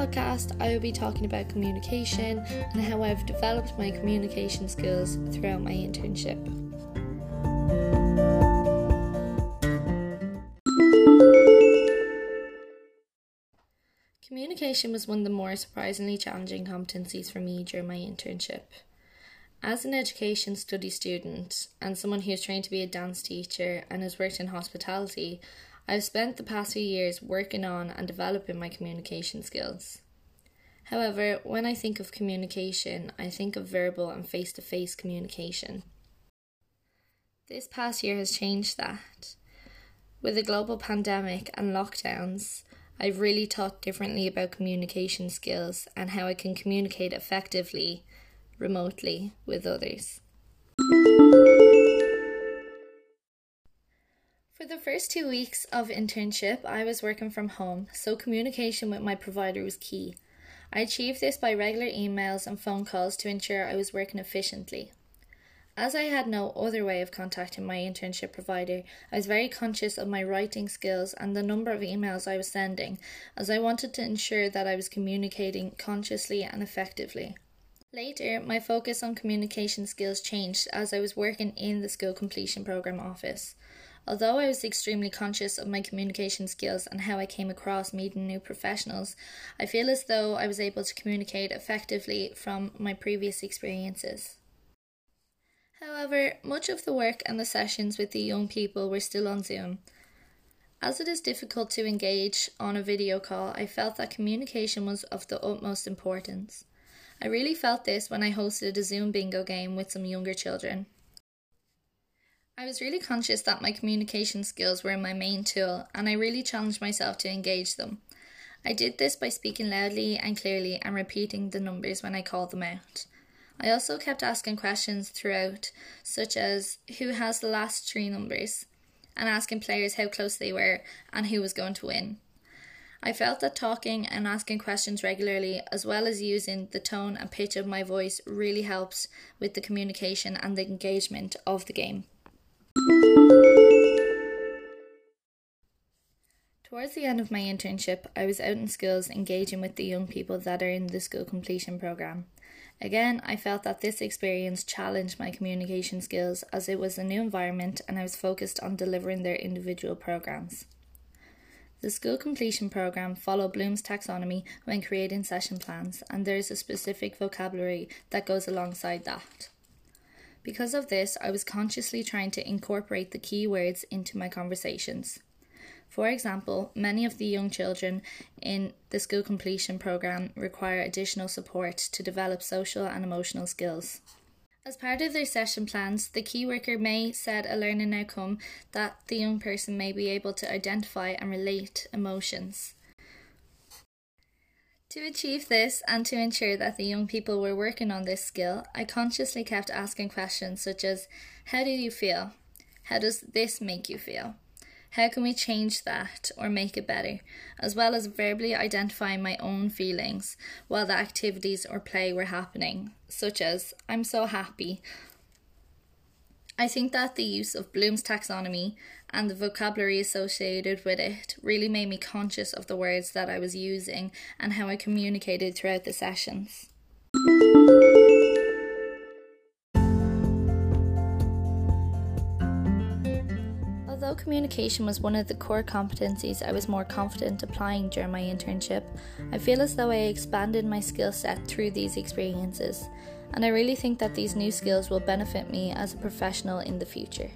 podcast, I will be talking about communication and how I've developed my communication skills throughout my internship. Communication was one of the more surprisingly challenging competencies for me during my internship. As an education study student and someone who's trained to be a dance teacher and has worked in hospitality, I've spent the past few years working on and developing my communication skills. However, when I think of communication, I think of verbal and face to face communication. This past year has changed that. With the global pandemic and lockdowns, I've really thought differently about communication skills and how I can communicate effectively remotely with others. First two weeks of internship, I was working from home, so communication with my provider was key. I achieved this by regular emails and phone calls to ensure I was working efficiently. As I had no other way of contacting my internship provider, I was very conscious of my writing skills and the number of emails I was sending, as I wanted to ensure that I was communicating consciously and effectively. Later, my focus on communication skills changed as I was working in the school completion program office. Although I was extremely conscious of my communication skills and how I came across meeting new professionals, I feel as though I was able to communicate effectively from my previous experiences. However, much of the work and the sessions with the young people were still on Zoom. As it is difficult to engage on a video call, I felt that communication was of the utmost importance. I really felt this when I hosted a Zoom bingo game with some younger children. I was really conscious that my communication skills were my main tool, and I really challenged myself to engage them. I did this by speaking loudly and clearly and repeating the numbers when I called them out. I also kept asking questions throughout, such as who has the last three numbers, and asking players how close they were and who was going to win. I felt that talking and asking questions regularly, as well as using the tone and pitch of my voice, really helps with the communication and the engagement of the game. Towards the end of my internship, I was out in schools engaging with the young people that are in the school completion program. Again, I felt that this experience challenged my communication skills as it was a new environment and I was focused on delivering their individual programs. The school completion program follow Bloom's taxonomy when creating session plans, and there is a specific vocabulary that goes alongside that. Because of this, I was consciously trying to incorporate the key words into my conversations. For example, many of the young children in the school completion program require additional support to develop social and emotional skills. As part of their session plans, the key worker may set a learning outcome that the young person may be able to identify and relate emotions. To achieve this and to ensure that the young people were working on this skill, I consciously kept asking questions such as How do you feel? How does this make you feel? How can we change that or make it better? As well as verbally identifying my own feelings while the activities or play were happening, such as I'm so happy. I think that the use of Bloom's taxonomy and the vocabulary associated with it really made me conscious of the words that I was using and how I communicated throughout the sessions. Although communication was one of the core competencies I was more confident applying during my internship, I feel as though I expanded my skill set through these experiences, and I really think that these new skills will benefit me as a professional in the future.